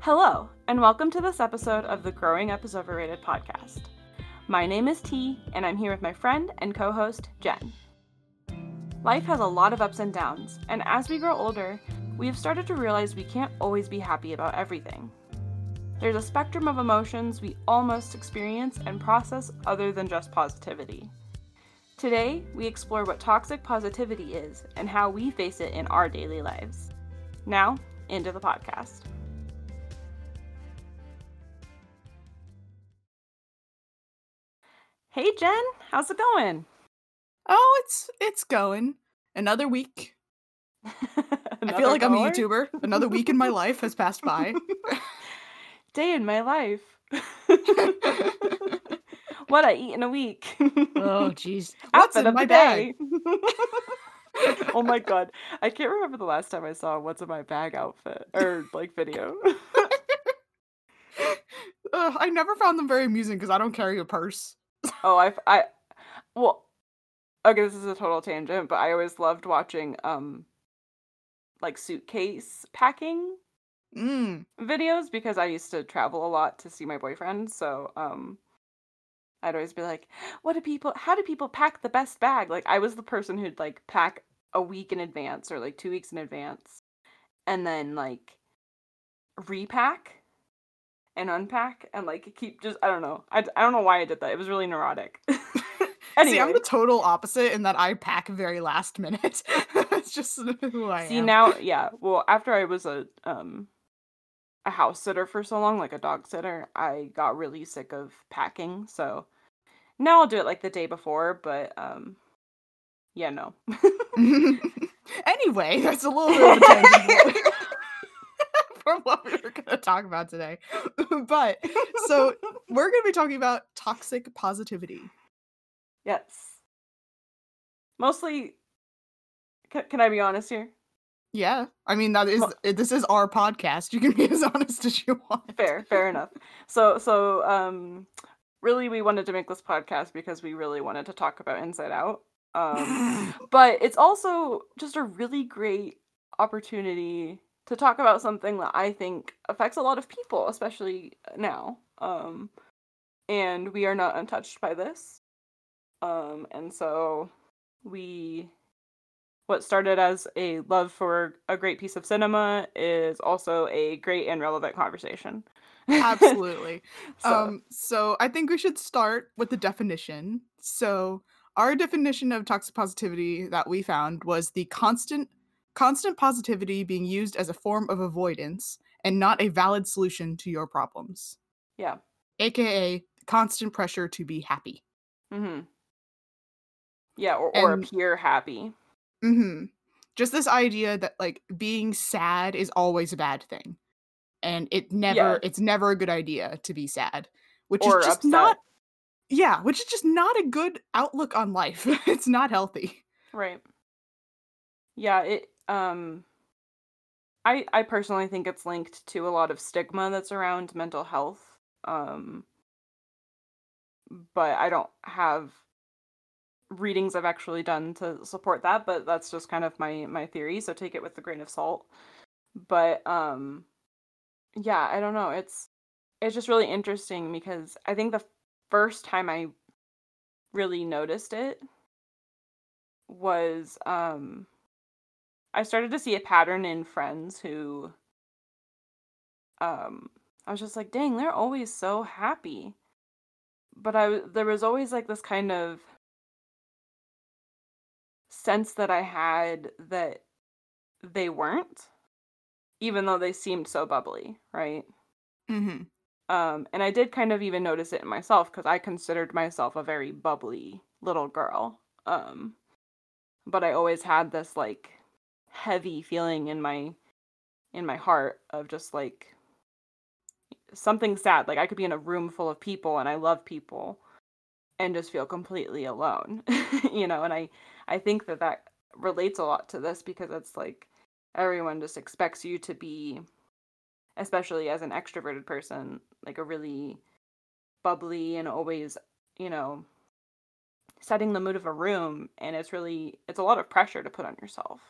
Hello, and welcome to this episode of the Growing Up is Overrated podcast. My name is T, and I'm here with my friend and co host, Jen. Life has a lot of ups and downs, and as we grow older, we have started to realize we can't always be happy about everything. There's a spectrum of emotions we almost experience and process other than just positivity. Today, we explore what toxic positivity is and how we face it in our daily lives. Now, into the podcast. Hey Jen, how's it going? Oh, it's it's going. Another week. I feel like I'm a YouTuber. Another week in my life has passed by. Day in my life. What I eat in a week. oh jeez. What's in my bag? oh my god. I can't remember the last time I saw what's in my bag outfit or like video. uh, I never found them very amusing because I don't carry a purse. oh, I I well okay, this is a total tangent, but I always loved watching um like suitcase packing mm. videos because I used to travel a lot to see my boyfriend. So um I'd always be like, what do people how do people pack the best bag? Like I was the person who'd like pack a week in advance or like two weeks in advance and then like repack and unpack and like keep just I don't know. I, I don't know why I did that. It was really neurotic. anyway. See, I'm the total opposite in that I pack very last minute. it's just who I See, am. now, yeah. Well, after I was a um a house sitter for so long, like a dog sitter, I got really sick of packing. So now I'll do it like the day before, but um yeah, no. anyway, that's a little bit of a tangent from what we were going to talk about today. but so we're going to be talking about toxic positivity. Yes. Mostly can, can I be honest here? Yeah. I mean that is well, this is our podcast. You can be as honest as you want. Fair, fair enough. So so um really we wanted to make this podcast because we really wanted to talk about Inside Out. Um but it's also just a really great opportunity to talk about something that I think affects a lot of people, especially now. Um and we are not untouched by this. Um, and so we what started as a love for a great piece of cinema is also a great and relevant conversation. Absolutely. so. Um, so I think we should start with the definition. So our definition of toxic positivity that we found was the constant constant positivity being used as a form of avoidance and not a valid solution to your problems. Yeah. AKA constant pressure to be happy. Mm-hmm. Yeah, or, or and, appear happy. Mm-hmm. Just this idea that like being sad is always a bad thing. And it never yeah. it's never a good idea to be sad. Which or is just upset. not Yeah, which is just not a good outlook on life. it's not healthy. Right. Yeah, it um I I personally think it's linked to a lot of stigma that's around mental health. Um but I don't have readings I've actually done to support that, but that's just kind of my my theory, so take it with a grain of salt. But um yeah, I don't know. It's it's just really interesting because I think the first time I really noticed it was um I started to see a pattern in friends who um I was just like, "Dang, they're always so happy." But I there was always like this kind of sense that I had that they weren't, even though they seemed so bubbly, right? Mm-hmm. Um, and I did kind of even notice it in myself because I considered myself a very bubbly little girl. Um, but I always had this like heavy feeling in my in my heart of just like something sad. Like I could be in a room full of people and I love people and just feel completely alone, you know. And I I think that that relates a lot to this because it's like everyone just expects you to be especially as an extroverted person like a really bubbly and always you know setting the mood of a room and it's really it's a lot of pressure to put on yourself.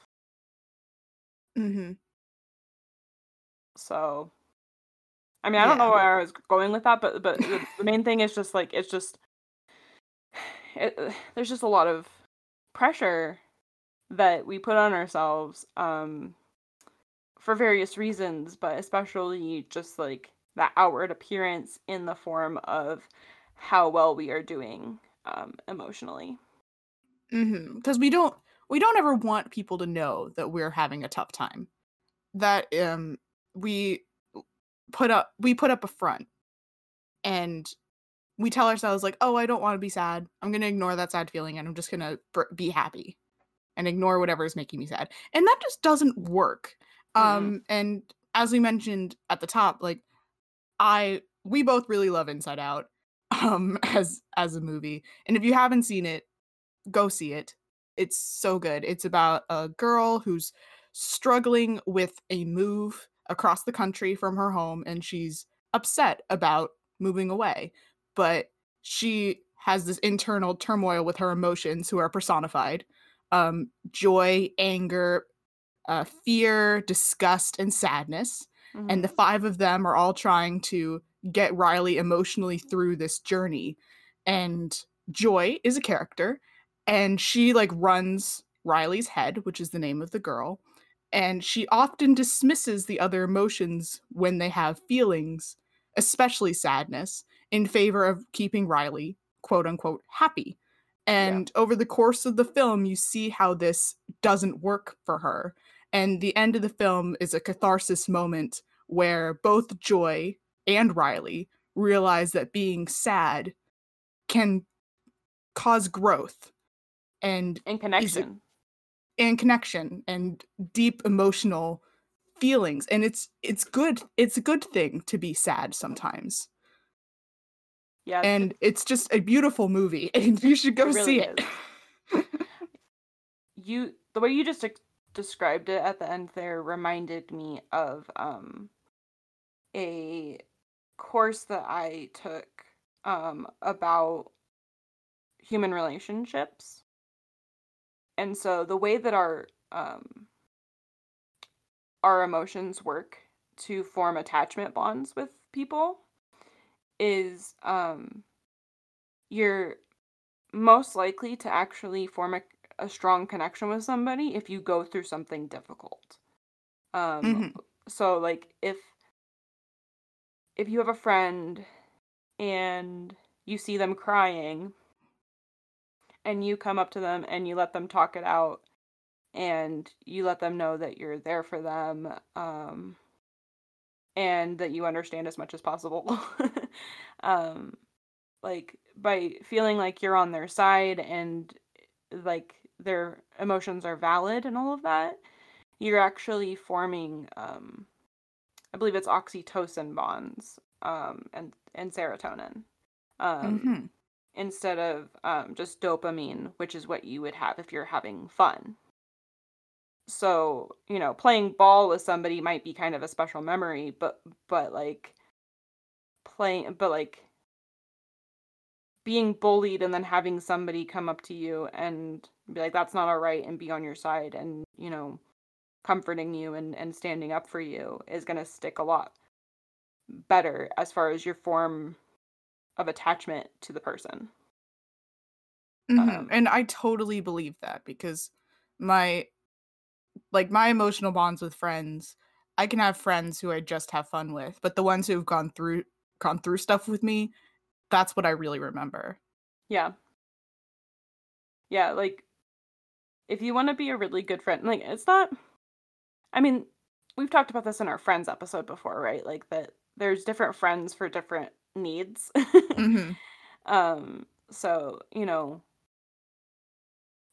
mm-hmm So I mean, I don't know where I was going with that, but but the, the main thing is just like it's just it, there's just a lot of pressure that we put on ourselves um for various reasons, but especially just like that outward appearance in the form of how well we are doing um emotionally. Mhm. Cuz we don't we don't ever want people to know that we're having a tough time. That um we put up we put up a front and we tell ourselves like, "Oh, I don't want to be sad. I'm going to ignore that sad feeling and I'm just going to be happy and ignore whatever is making me sad." And that just doesn't work. Mm-mm. Um and as we mentioned at the top, like I we both really love Inside Out um as as a movie. And if you haven't seen it, go see it. It's so good. It's about a girl who's struggling with a move across the country from her home and she's upset about moving away. But she has this internal turmoil with her emotions who are personified. Um joy, anger, uh, fear, disgust, and sadness Mhm. and the five of them are all trying to get Riley emotionally through this journey. And Joy is a character, and she like runs Riley's head, which is the name of the girl, and she often dismisses the other emotions when they have feelings, especially sadness, in favor of keeping Riley quote unquote happy. And over the course of the film, you see how this doesn't work for her. And the end of the film is a catharsis moment where both Joy and Riley realize that being sad can cause growth and and connection. and connection and deep emotional feelings and it's it's good it's a good thing to be sad sometimes Yeah, it's- and it's just a beautiful movie and you should go It really see it. you the way you just ex- described it at the end there reminded me of um a course that I took um about human relationships. And so the way that our um our emotions work to form attachment bonds with people is um you're most likely to actually form a, a strong connection with somebody if you go through something difficult. Um Mhm. so like if if you have a friend and you see them crying and you come up to them and you let them talk it out and you let them know that you're there for them um and that you understand as much as possible um like by feeling like you're on their side and like their emotions are valid and all of that you're actually forming um i believe it's oxytocin bonds um and and serotonin um Mhm. instead of um, just dopamine, which is what you would have if you're having fun. So, you know, playing ball with somebody might be kind of a special memory, but but like playing but like being bullied and then having somebody come up to you and be like that's not all right and be on your side and, you know, comforting you and and standing up for you is going to stick a lot better as far as your form of attachment to the person. Mhm. Um, and I totally believe that because my like my emotional bonds with friends, I can have friends who I just have fun with, but the ones who've gone through gone through stuff with me, that's what I really remember. Yeah. Yeah, like if you want to be a really good friend, like it's not I mean, we've talked about this in our friends episode before, right? Like that there's different friends for different needs. Mhm. um so, you know,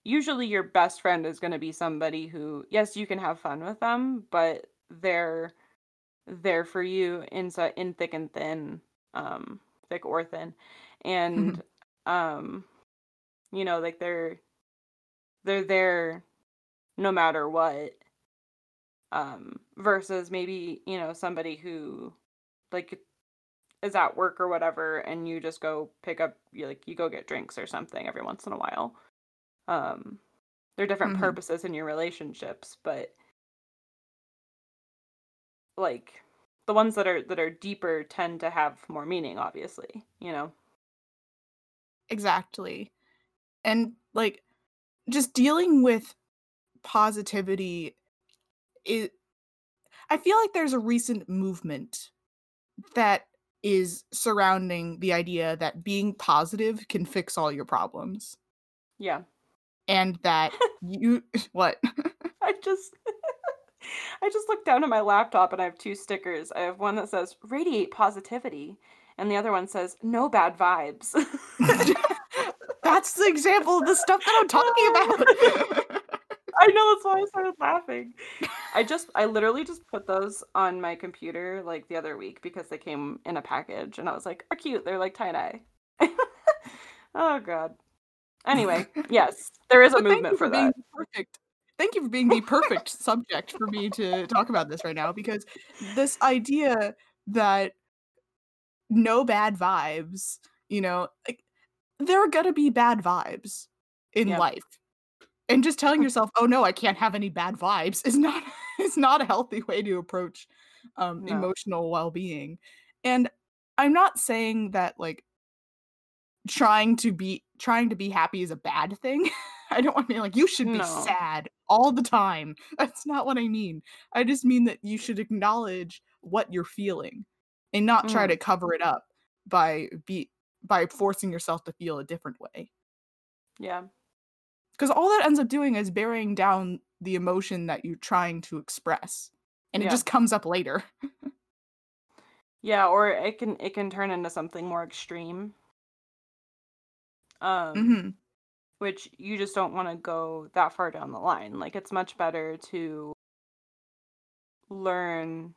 usually your best friend is going to be somebody who yes, you can have fun with them, but they're there for you in in thick and thin, um thick or thin. And um you know, like they're they're there no matter what um versus maybe you know somebody who like is at work or whatever and you just go pick up you like you go get drinks or something every once in a while um there are different Mhm. purposes in your relationships but like the ones that are that are deeper tend to have more meaning obviously you know? Exactly. And like just dealing with positivity it I feel like there's a recent movement that is surrounding the idea that being positive can fix all your problems. Yeah. And that you what? I just i just looked down at my laptop and i have two stickers i have one that says radiate positivity and the other one says no bad vibes That's the example of the stuff that I'm talking about. I know that's why I started laughing. I just I literally just put those on my computer like the other week because they came in a package and I was like, are cute. They're like tie dye. oh god. Anyway, yes, there is a But thank movement you for being that. Perfect. Thank you for being the perfect subject for me to talk about this right now because this idea that no bad vibes, you know, like there are gonna be bad vibes in Yeah. life. And just telling yourself, "Oh no, I can't have any bad vibes," is not is not a healthy way to approach um No. emotional well-being. And I'm not saying that like trying to be trying to be happy is a bad thing. I don't want to be like you should be No. sad all the time. That's not what I mean. I just mean that you should acknowledge what you're feeling and not try Mhm. to cover it up by be by forcing yourself to feel a different way. Yeah. Because all that ends up doing is burying down the emotion that you're trying to express. And Yeah. it just comes up later. Yeah, or it can it can turn into something more extreme. Um hmm which you just don't want to go that far down the line. Like it's much better to learn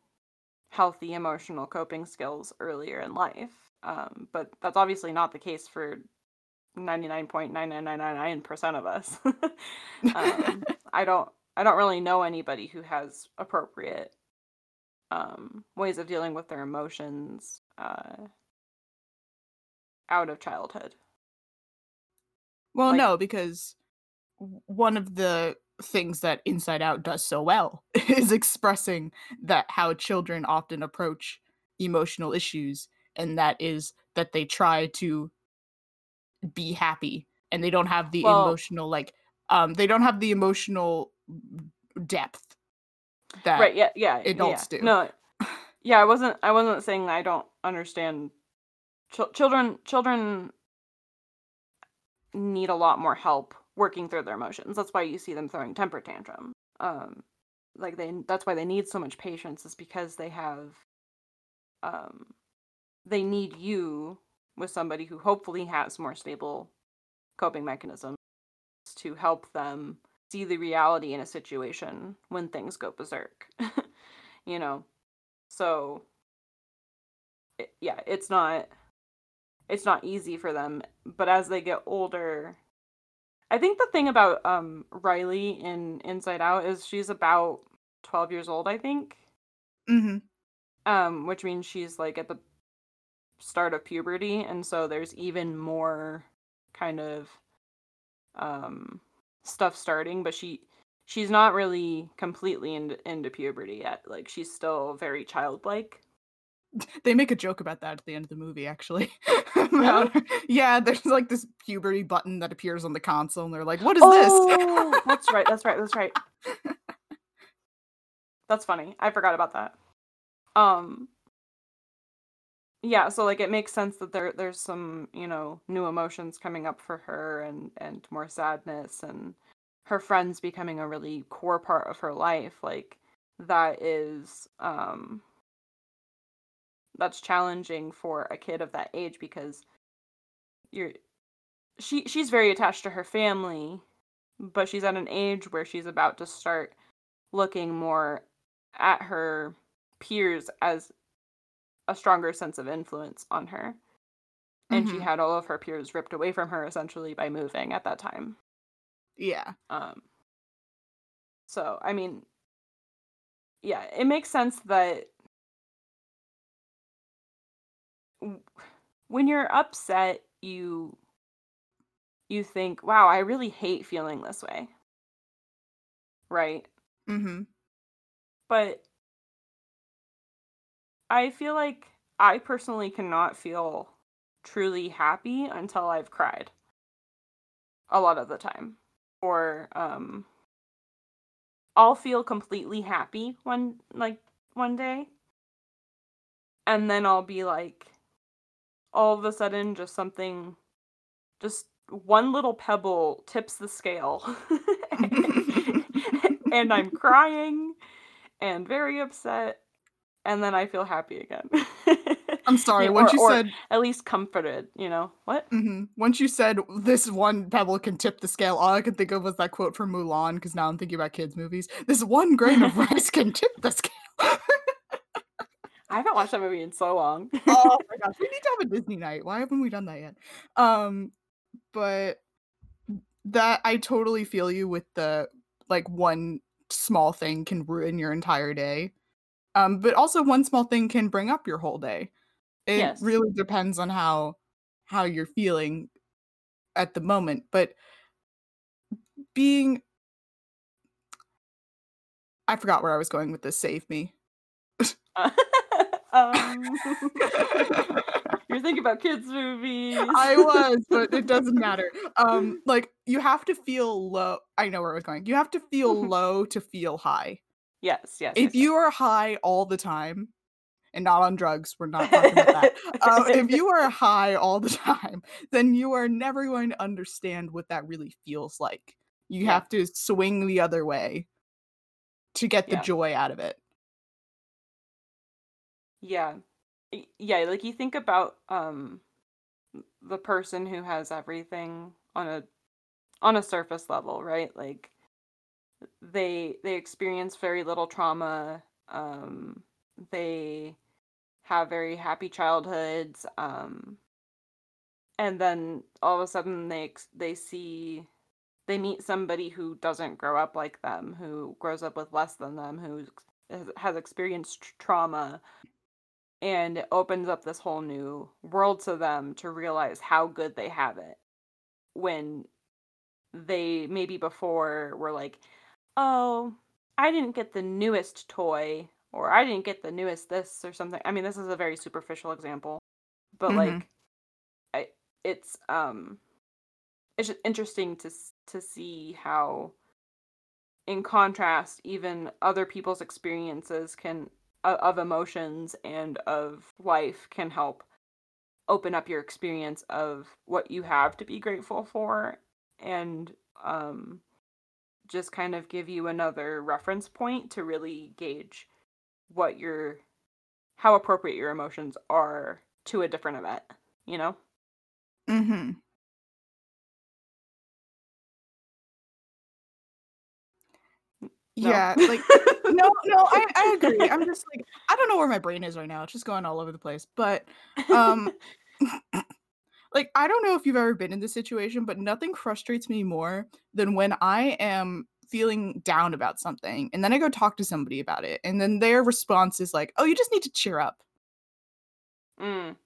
healthy emotional coping skills earlier in life. Um, but that's obviously not the case for 99.99999% of us. um, I don't I don't really know anybody who has appropriate um, ways of dealing with their emotions uh, out of childhood. Well, Like- no, because one of the things that Inside Out does so well is expressing that how children often approach emotional issues, and that is that they try to be happy and they don't have the Well- emotional like um they don't have the emotional depth that right yeah yeah adults yeah. do. no yeah i wasn't i wasn't saying i don't understand Chil- children children need a lot more help working through their emotions. That's why you see them throwing temper tantrum. Um like they that's why they need so much patience is because they have um they need you with somebody who hopefully has more stable coping mechanisms to help them see the reality in a situation when things go berserk you know? So it, yeah it's not it's not easy for them but as they get older i think the thing about um riley in inside out is she's about 12 years old i think. Hmm um which means she's like at the start of puberty and so there's even more kind of um stuff starting but she she's not really completely into, into puberty yet. Like she's still very childlike They make a joke about that at the end of the movie, actually. About- yeah, there's like this puberty button that appears on the console, and they're like, "What is Oh, this?" that's right that's right that's right that's funny i forgot about that um yeah so like it makes sense that there there's some you know new emotions coming up for her and and more sadness and her friends becoming a really core part of her life like that is um that's challenging for a kid of that age because you're she she's very attached to her family but she's at an age where she's about to start looking more at her peers as a stronger sense of influence on her and she Mhm. had all of her peers ripped away from her essentially by moving at that time yeah. um so i mean yeah it makes sense that when you're upset, you you think, "Wow, I really hate feeling this way." Right? Mhm. But I feel like I personally cannot feel truly happy until I've cried. A lot of the time. Or um I'll feel completely happy one like one day. And then I'll be like all of a sudden just something just one little pebble tips the scale. and I'm crying and very upset and then I feel happy again. I'm sorry. once you said at least comforted, you know what? Mm-hmm. Once you said this one pebble can tip the scale, all I could think of was that quote from Mulan. Because now I'm thinking about kids' movies. This one grain of rice can tip the scale. I haven't watched that movie in so long. oh my gosh, we need to have a Disney night. Why haven't we done that yet? Um, but that I totally feel you with the like one small thing can ruin your entire day. Um, but also one small thing can bring up your whole day. It Yes. really depends on how how you're feeling at the moment. But being I forgot where I was going with this. Save me. um, you're thinking about kids' movies. I was, but it doesn't matter. Um, like you have to feel low. I know where I was going. You have to feel low to feel high. Yes, yes. If yes, you are high all the time and not on drugs, we're not talking about that. Um, if you are high all the time, then you are never going to understand what that really feels like. You Yeah. have to swing the other way to get the Yeah. joy out of it. Yeah. Yeah, like you think about um the person who has everything on a on a surface level, right? Like they they experience very little trauma. Um they have very happy childhoods. Um and then all of a sudden they they see they meet somebody who doesn't grow up like them, who grows up with less than them, who has experienced trauma and it opens up this whole new world to them to realize how good they have it when they maybe before were like oh i didn't get the newest toy or i didn't get the newest this or something i mean this is a very superficial example but Mhm. like I, it's um it's just interesting to to see how in contrast even other people's experiences can of emotions and of life can help open up your experience of what you have to be grateful for and um just kind of give you another reference point to really gauge what your how appropriate your emotions are to a different event you know Mm-hmm. No? Yeah, like no, no, I, I agree. I'm just like I don't know where my brain is right now. It's just going all over the place. But um like I don't know if you've ever been in this situation, but nothing frustrates me more than when I am feeling down about something and then I go talk to somebody about it and then their response is like, "Oh, you just need to cheer up." mm,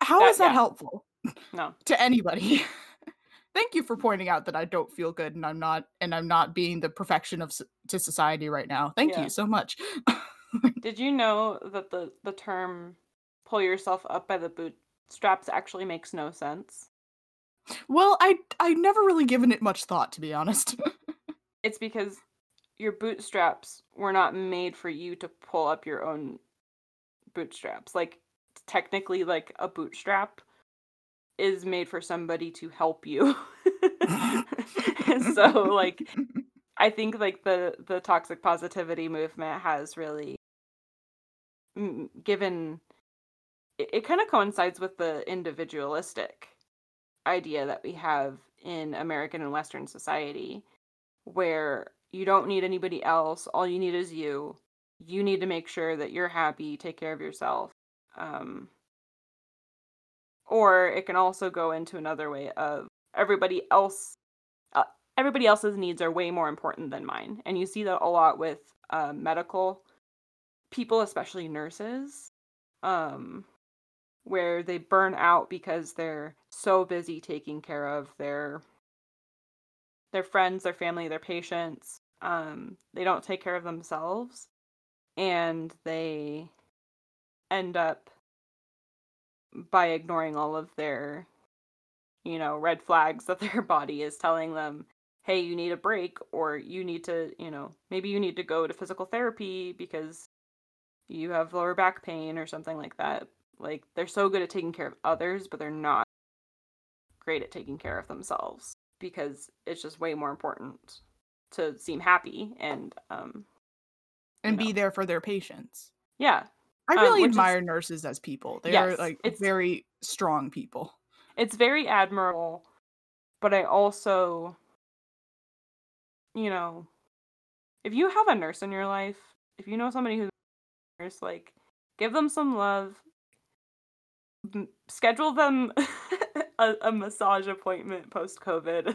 How That- is that yeah. helpful no to anybody? Thank you for pointing out that I don't feel good and I'm not and I'm not being the perfection of to society right now. Thank Yeah. you so much. Did you know that the the term "pull yourself up by the bootstraps" actually makes no sense? Well, I I never really given it much thought to be honest. It's because your bootstraps were not made for you to pull up your own bootstraps. Like technically, like a bootstrap is made for somebody to help you. so, like, I think like the the toxic positivity movement has really given it, it kind of coincides with the individualistic idea that we have in American and Western society where you don't need anybody else all you need is you you need to make sure that you're happy take care of yourself um or it can also go into another way of everybody else uh, everybody else's needs are way more important than mine and you see that a lot with uh, medical people especially nurses um where they burn out because they're so busy taking care of their their friends, their family, their patients. Um, they don't take care of themselves, and they end up by ignoring all of their, you know, red flags that their body is telling them, hey, you need a break, or you need to, you know, maybe you need to go to physical therapy because you have lower back pain or something like that. Like, they're so good at taking care of others, but they're not great at taking care of themselves because it's just way more important to seem happy and um and be there for their patients. Yeah. I um, really um, admire is, nurses as people. They yes, are like very strong people. It's very admirable, but I also you know, if you have a nurse in your life, if you know somebody who's a nurse, like give them some love, schedule them a, a massage appointment post COVID.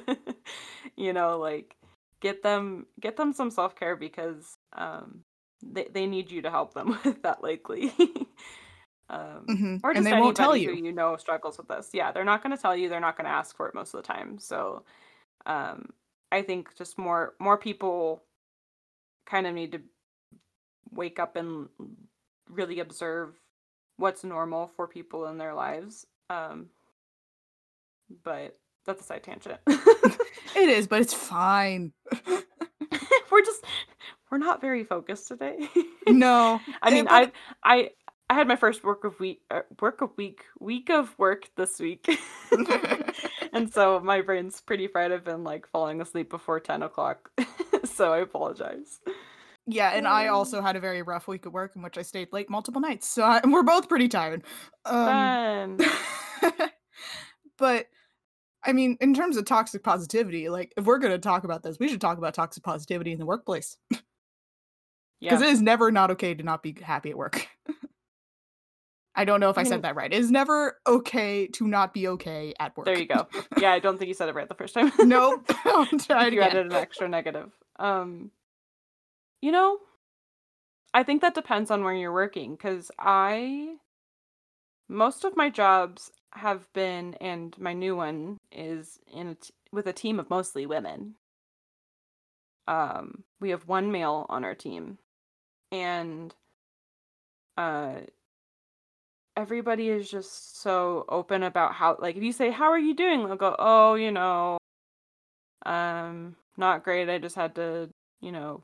you know, like get them get them some self care because um they they need you to help them with that likely. um, mm-hmm. Or just and they won't tell you. who you know struggles with this. Yeah, they're not going to tell you. They're not going to ask for it most of the time. So, um, I think just more more people kind of need to wake up and really observe what's normal for people in their lives. Um, but that's a side tangent. it is, but it's fine. We're not very focused today. no, I mean, I I I had my first work of week uh, work of week week of work this week, and so my brain's pretty fried. I've been like falling asleep before ten o'clock, so I apologize. Yeah, and I also had a very rough week at work in which I stayed late multiple nights. So I, we're both pretty tired. Um, but I mean, in terms of toxic positivity, like if we're going to talk about this, we should talk about toxic positivity in the workplace. Because yeah. it is never not okay to not be happy at work. I don't know if I, I mean, said that right. It is never okay to not be okay at work. There you go. Yeah, I don't think you said it right the first time. nope. try you added an extra negative. Um, you know, I think that depends on where you're working because I, most of my jobs have been, and my new one is in a t- with a team of mostly women. Um, we have one male on our team, and uh, everybody is just so open about how, like, if you say, "How are you doing?" they'll go, "Oh, you know, um, not great. I just had to, you know,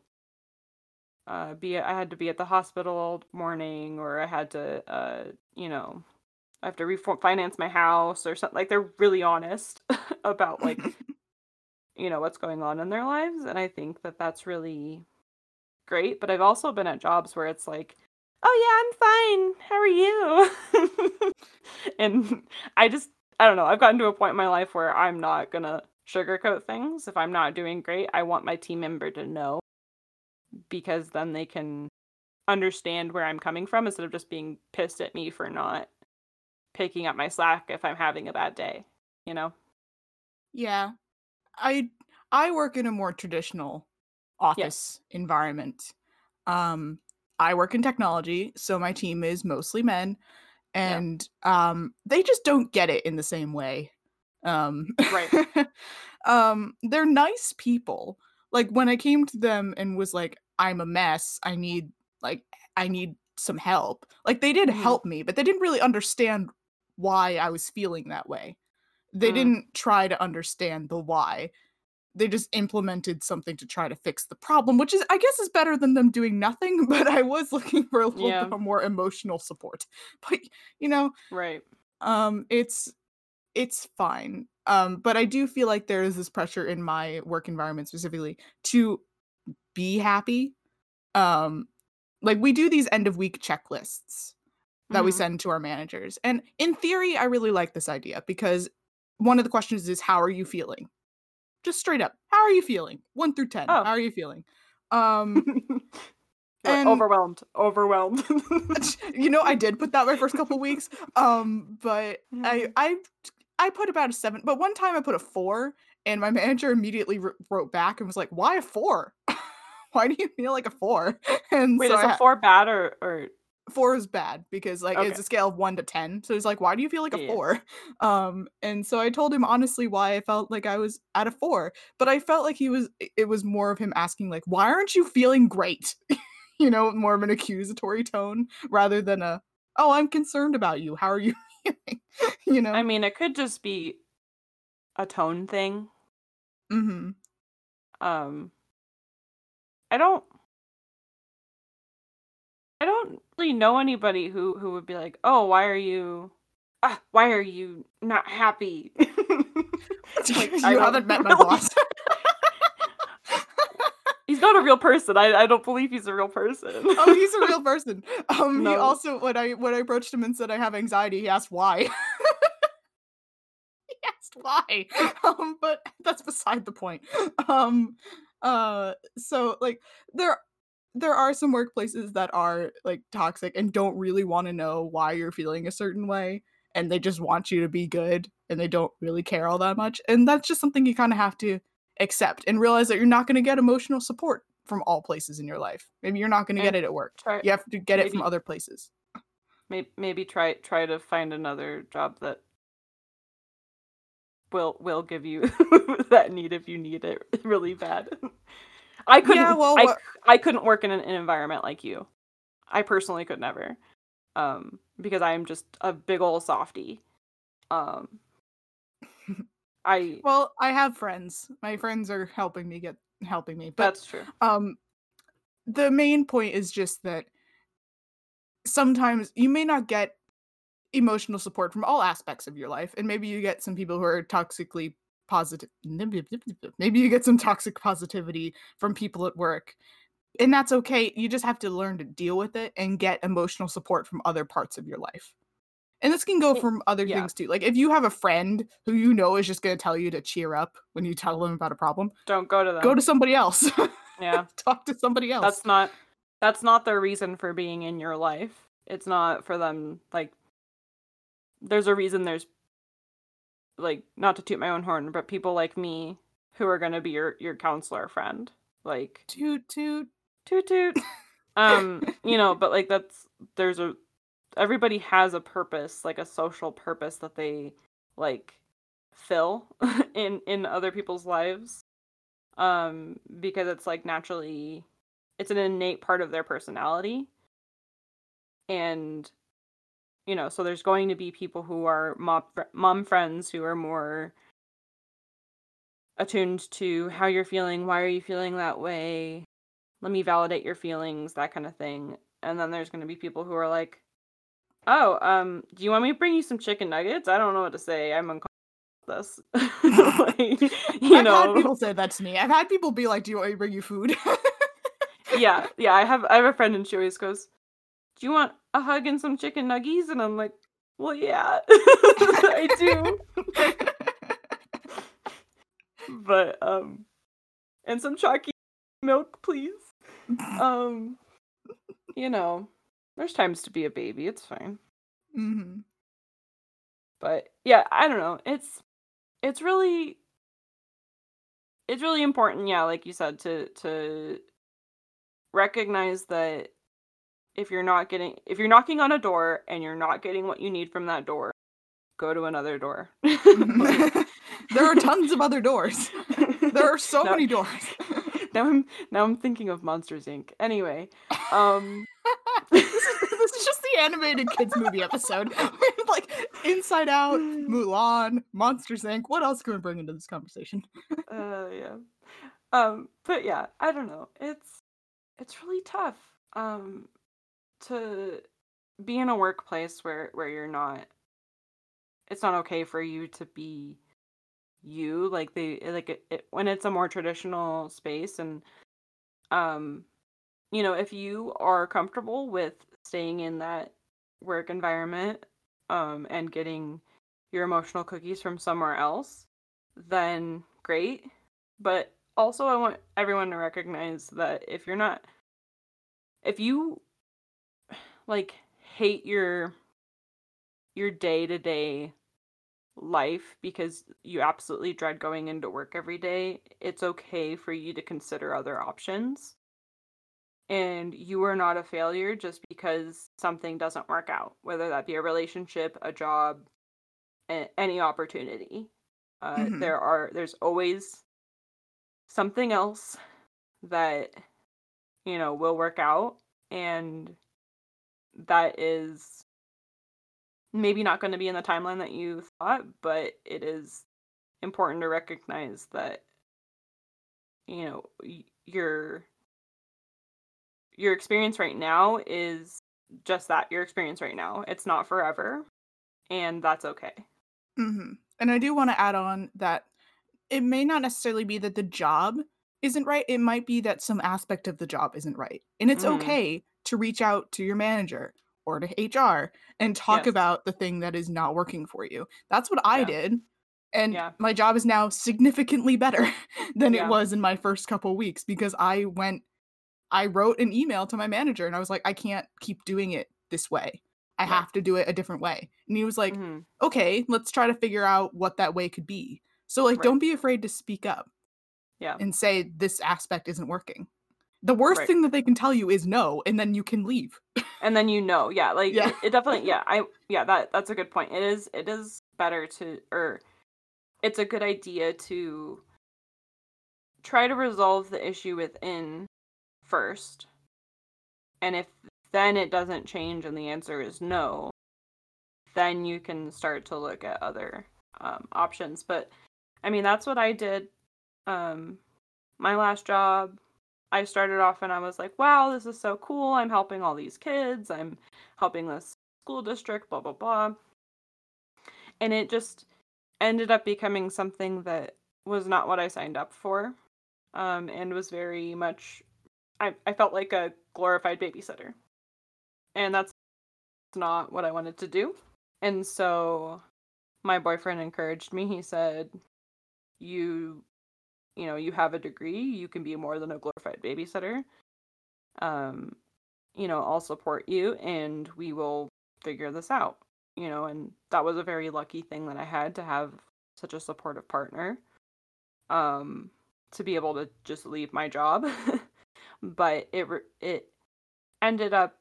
uh, be I had to be at the hospital all morning, or I had to, uh, you know, I have to refinance my house or something. Like they're really honest about like, you know, what's going on in their lives, and I think that that's really great. But I've also been at jobs where it's like, oh yeah, I'm fine. How are you? and I just I don't know. I've gotten to a point in my life where I'm not gonna sugarcoat things. If I'm not doing great, I want my team member to know because then they can understand where I'm coming from instead of just being pissed at me for not picking up my slack if I'm having a bad day, you know? Yeah. I I work in a more traditional office environment. Um I work in technology, so my team is mostly men and yeah. um they just don't get it in the same way. Um Right. um they're nice people. Like when I came to them and was like I'm a mess. I need like I need some help. Like they did mm-hmm. help me, but they didn't really understand why I was feeling that way. They mm. didn't try to understand the why. They just implemented something to try to fix the problem, which is I guess is better than them doing nothing, but I was looking for a little yeah. bit more emotional support. But you know, right. Um it's it's fine. Um but I do feel like there is this pressure in my work environment specifically to be happy. Um like we do these end of week checklists that mm-hmm. we send to our managers. And in theory, I really like this idea because one of the questions is how are you feeling? Just straight up, how are you feeling? 1 through 10. Oh. How are you feeling? Um and, overwhelmed, overwhelmed. you know, I did put that my first couple weeks. Um but mm-hmm. I I I put about a 7, but one time I put a 4 and my manager immediately wrote back and was like, "Why a 4? Why do you feel like a 4?" And Wait, so is a 4 bad or or four is bad because like Okay. it's a scale of one to ten. So he's like, why do you feel like a Yeah. four? Um, and so I told him honestly why I felt like I was at a four, but I felt like he was. it- was more of him asking like, why aren't you feeling great? you know, more of an accusatory tone rather than a, oh, I'm concerned about you. How are you feeling? you know. I mean, it could just be a tone thing. mm-hmm. Um I don't I don't really know anybody who who would be like, "Oh, why are you ah, why are you not happy?" Like, you I haven't met my boss. He's not a real person. I I don't believe he's a real person. oh, he's a real person. Um, he also when I when I approached him and said I have anxiety, he asked why. he asked why. Um, but that's beside the point. Um, uh, so like there there are some workplaces that are like toxic and don't really want to know why you're feeling a certain way and they just want you to be good and they don't really care all that much and that's just something you kind of have to accept and realize that you're not going to get emotional support from all places in your life. Maybe you're not going to get it at work. try- you have to get it from other places. maybe, maybe try try to find another job that will will give you that need if you need it really bad. I couldn't. Yeah, well, I, I couldn't work in an, an environment like you. I personally could never, um, because I am just a big old softy. Um, I well i have friends my friends are helping me get helping me but that's true. um the main point is just that sometimes you may not get emotional support from all aspects of your life and maybe you get some people who are toxically positive maybe you get some toxic positivity from people at work and that's okay you just have to learn to deal with it and get emotional support from other parts of your life and this can go from other yeah. things too like if you have a friend who you know is just going to tell you to cheer up when you tell them about a problem Don't go to them. go to somebody else yeah. talk to somebody else That's not that's not their reason for being in your life. It's not for them like there's a reason there's like not to toot my own horn, but people like me who are gonna be your your counselor friend. Like toot toot toot toot. um, you know, but like that's there's a everybody has a purpose, like a social purpose that they like fill in in other people's lives. Um, because it's like naturally it's an innate part of their personality. And you know, so there's going to be people who are mom mom friends who are more attuned to how you're feeling, why are you feeling that way? Let me validate your feelings, that kind of thing. And then there's going to be people who are like, "Oh, um, do you want me to bring you some chicken nuggets? I don't know what to say. I'm uncomfortable with this." like, you I've know, had people say that to me. I've had people be like, "Do you want me to bring you food?" yeah, yeah. I have I have a friend and she always goes, "Do you want a hug and some chicken nuggies?" And I'm like, "Well, yeah, I do." but um, and some chalky milk, please. Um, you know, there's times to be a baby. It's fine. Mm-hmm. But yeah, I don't know. It's it's really it's really important, yeah, like you said, to to recognize that if you're not getting if you're knocking on a door and you're not getting what you need from that door, go to another door. there are tons of other doors. There are so No. many doors. now I'm now I'm thinking of Monsters Inc. Anyway, um this, is, this is just the animated kids movie episode. like Inside Out, Mulan, Monsters Inc. What else can we bring into this conversation? uh yeah um but yeah i don't know it's it's really tough um to be in a workplace where where you're not it's not okay for you to be you like they like it, it when it's a more traditional space and um you know if you are comfortable with staying in that work environment um and getting your emotional cookies from somewhere else then great. But also, I want everyone to recognize that if you're not, if you like hate your your day to day life because you absolutely dread going into work every day, it's okay for you to consider other options. and you are not a failure just because something doesn't work out, whether that be a relationship, a job, a- any opportunity. Uh, Mhm. There are there's always something else that you know will work out, and that is maybe not going to be in the timeline that you thought, but it is important to recognize that you know your your experience right now is just that your experience right now. It's not forever, and that's okay. Mm-hmm. And I do want to add on that it may not necessarily be that the job isn't right. It might be that some aspect of the job isn't right. And it's Mhm. okay to reach out to your manager or to HR and talk Yes. about the thing that is not working for you. That's what I did. And Yeah. my job is now significantly better than Yeah. it was in my first couple weeks because I went I wrote an email to my manager and I was like, I can't keep doing it this way. I Right. have to do it a different way. And he was like, Mhm. okay, let's try to figure out what that way could be. So like Right. don't be afraid to speak up Yeah. and say this aspect isn't working. The worst Right. thing that they can tell you is no and then you can leave. and then you know yeah like Yeah. It, it definitely yeah i yeah that that's a good point it is it is better to or it's a good idea to try to resolve the issue within first and if then it doesn't change and the answer is no then you can start to look at other um, options but i mean that's what i did um my last job I started off and I was like, wow, this is so cool. I'm helping all these kids. I'm helping this school district, blah, blah, blah. And it just ended up becoming something that was not what I signed up for um, and was very much, I, I felt like a glorified babysitter. And that's not what I wanted to do. And so my boyfriend encouraged me. He said, you you know you have a degree you can be more than a glorified babysitter. Um you know i'll support you and we will figure this out you know and that was a very lucky thing that i had to have such a supportive partner um to be able to just leave my job. But it it ended up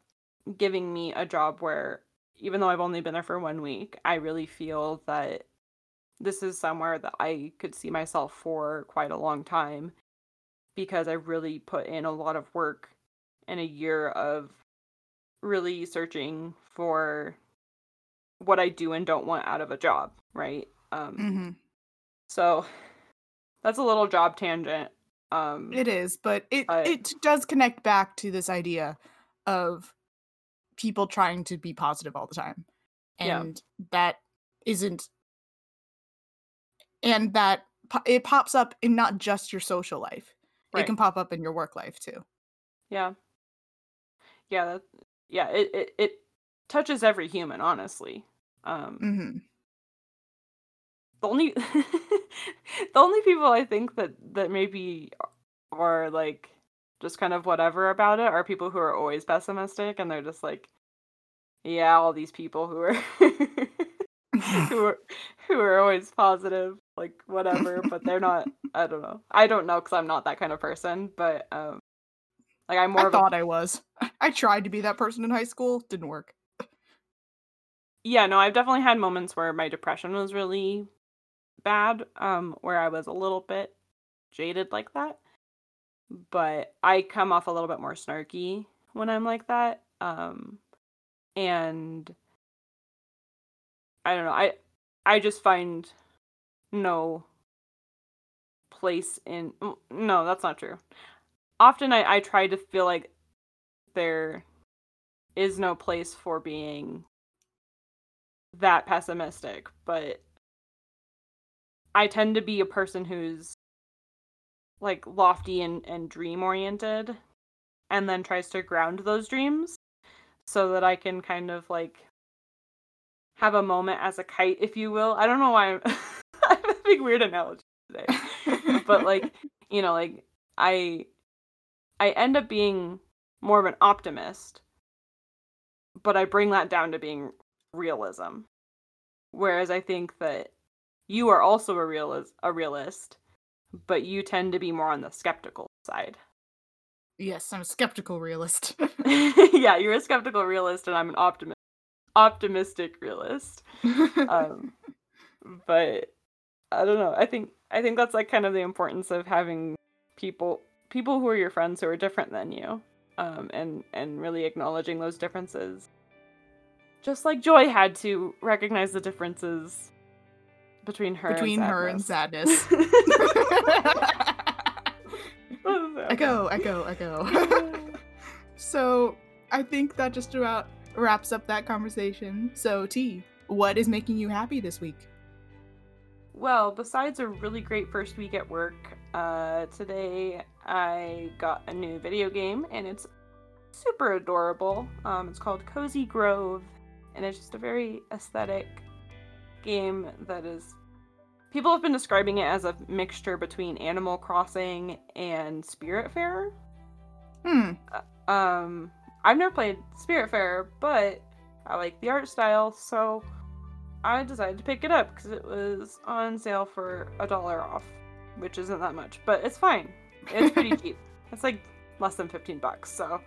giving me a job where even though i've only been there for one week i really feel that this is somewhere that I could see myself for quite a long time because I really put in a lot of work and a year of really searching for what I do and don't want out of a job, right? Um hmm so that's a little job tangent. Um It is, but it But- it does connect back to this idea of people trying to be positive all the time. Yeah. And that isn't and that po- it pops up in not just your social life. It can pop up in your work life too. yeah. Yeah, that yeah, it, it it touches every human, honestly. Um hmm the only the only people I think that that maybe are like just kind of whatever about it are people who are always pessimistic and they're just like yeah all these people who are who are who are always positive like whatever but they're not I don't know I don't know cuz I'm not that kind of person but um like I'm more I thought I was. I tried to be that person in high school, didn't work. yeah no i've definitely had moments where my depression was really bad um where i was a little bit jaded like that but i come off a little bit more snarky when i'm like that um and i don't know i i just find no place in no that's not true. Often i i try to feel like there is no place for being that pessimistic, but I tend to be a person who's like lofty and, and dream oriented and then tries to ground those dreams so that I can kind of like have a moment as a kite, if you will. I don't know why I'm, I'm having weird analogy today. but like, you know, like I I end up being more of an optimist, but I bring that down to being realism. Whereas I think that you are also a realist, a realist, but you tend to be more on the skeptical side. Yes, I'm a skeptical realist. yeah, you're a skeptical realist, and I'm an optimist, optimistic realist. Um, but I don't know. I think I think that's like kind of the importance of having people people who are your friends who are different than you, um, and and really acknowledging those differences. Just like Joy had to recognize the differences between her between and her and sadness. echo, echo, echo. so I think that just about wraps up that conversation. So T, what is making you happy this week? Well, besides a really great first week at work, uh, today I got a new video game and it's super adorable. Um, it's called Cozy Grove, and it's just a very aesthetic game that is. People have been describing it as a mixture between Animal Crossing and Spiritfarer. Hmm. Uh, um, I've never played Spiritfarer, but I like the art style, so I decided to pick it up because it was on sale for a dollar off, which isn't that much, but it's fine. It's pretty cheap. It's like less than 15 bucks, so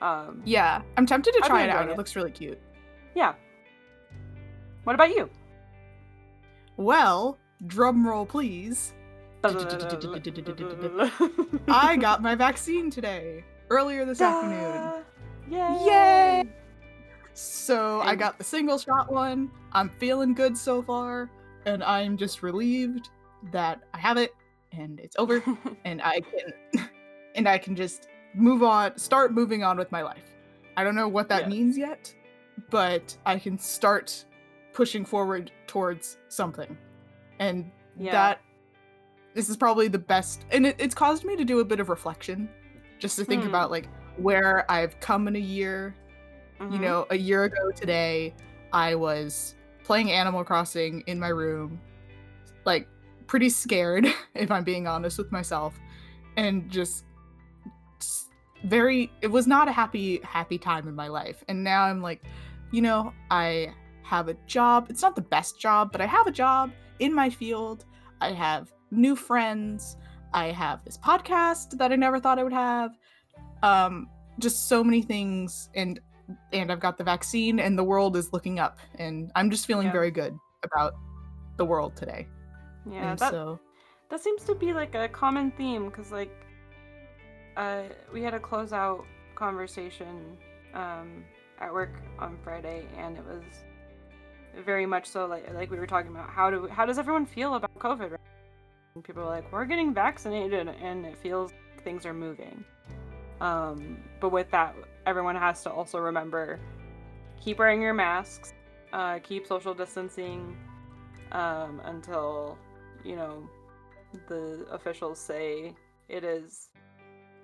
um Yeah, I'm tempted to try it out. It it. looks really cute. yeah. What about you? Well, drum roll please. I got my vaccine today, earlier this afternoon. Yay! Yay! So I got the single shot one. I'm feeling good so far, and I'm just relieved that I have it and it's over and I can and I can just move on, start moving on with my life. I don't know what that means yet, but I can start pushing forward towards something. And Yeah. that this is probably the best and it, it's caused me to do a bit of reflection just to think Hmm. about like where I've come in a year you Mhm. know, a year ago today, I was playing Animal Crossing in my room, like pretty scared, if I'm being honest with myself, and just s- very it was not a happy happy time in my life. And now I'm like, you know, I have a job. It's not the best job, but I have a job in my field. I have new friends. I have this podcast that I never thought I would have. Um just so many things and and I've got the vaccine and the world is looking up and I'm just feeling Yeah. very good about the world today. Yeah, and that so that seems to be like a common theme because like uh we had a closeout conversation um at work on friday and it was very much so like like we were talking about how do how does everyone feel about covid right? and people were like we're getting vaccinated and it feels like things are moving um but with that everyone has to also remember keep wearing your masks uh keep social distancing um until you know the officials say it is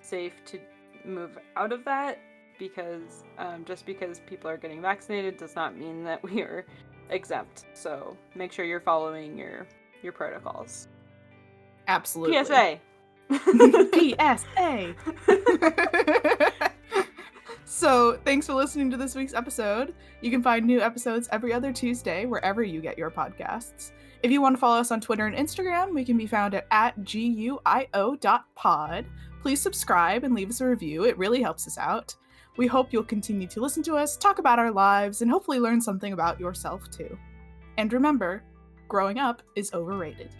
safe to move out of that because um, just because people are getting vaccinated does not mean that we are exempt. So make sure you're following your your protocols. absolutely. PSA. PSA. so, thanks for listening to this week's episode. You can find new episodes every other Tuesday wherever you get your podcasts. If you want to follow us on Twitter and Instagram, we can be found at, at guio.pod. Please subscribe and leave us a review. It really helps us out. We hope you'll continue to listen to us, talk about our lives, and hopefully learn something about yourself too. And remember, growing up is overrated.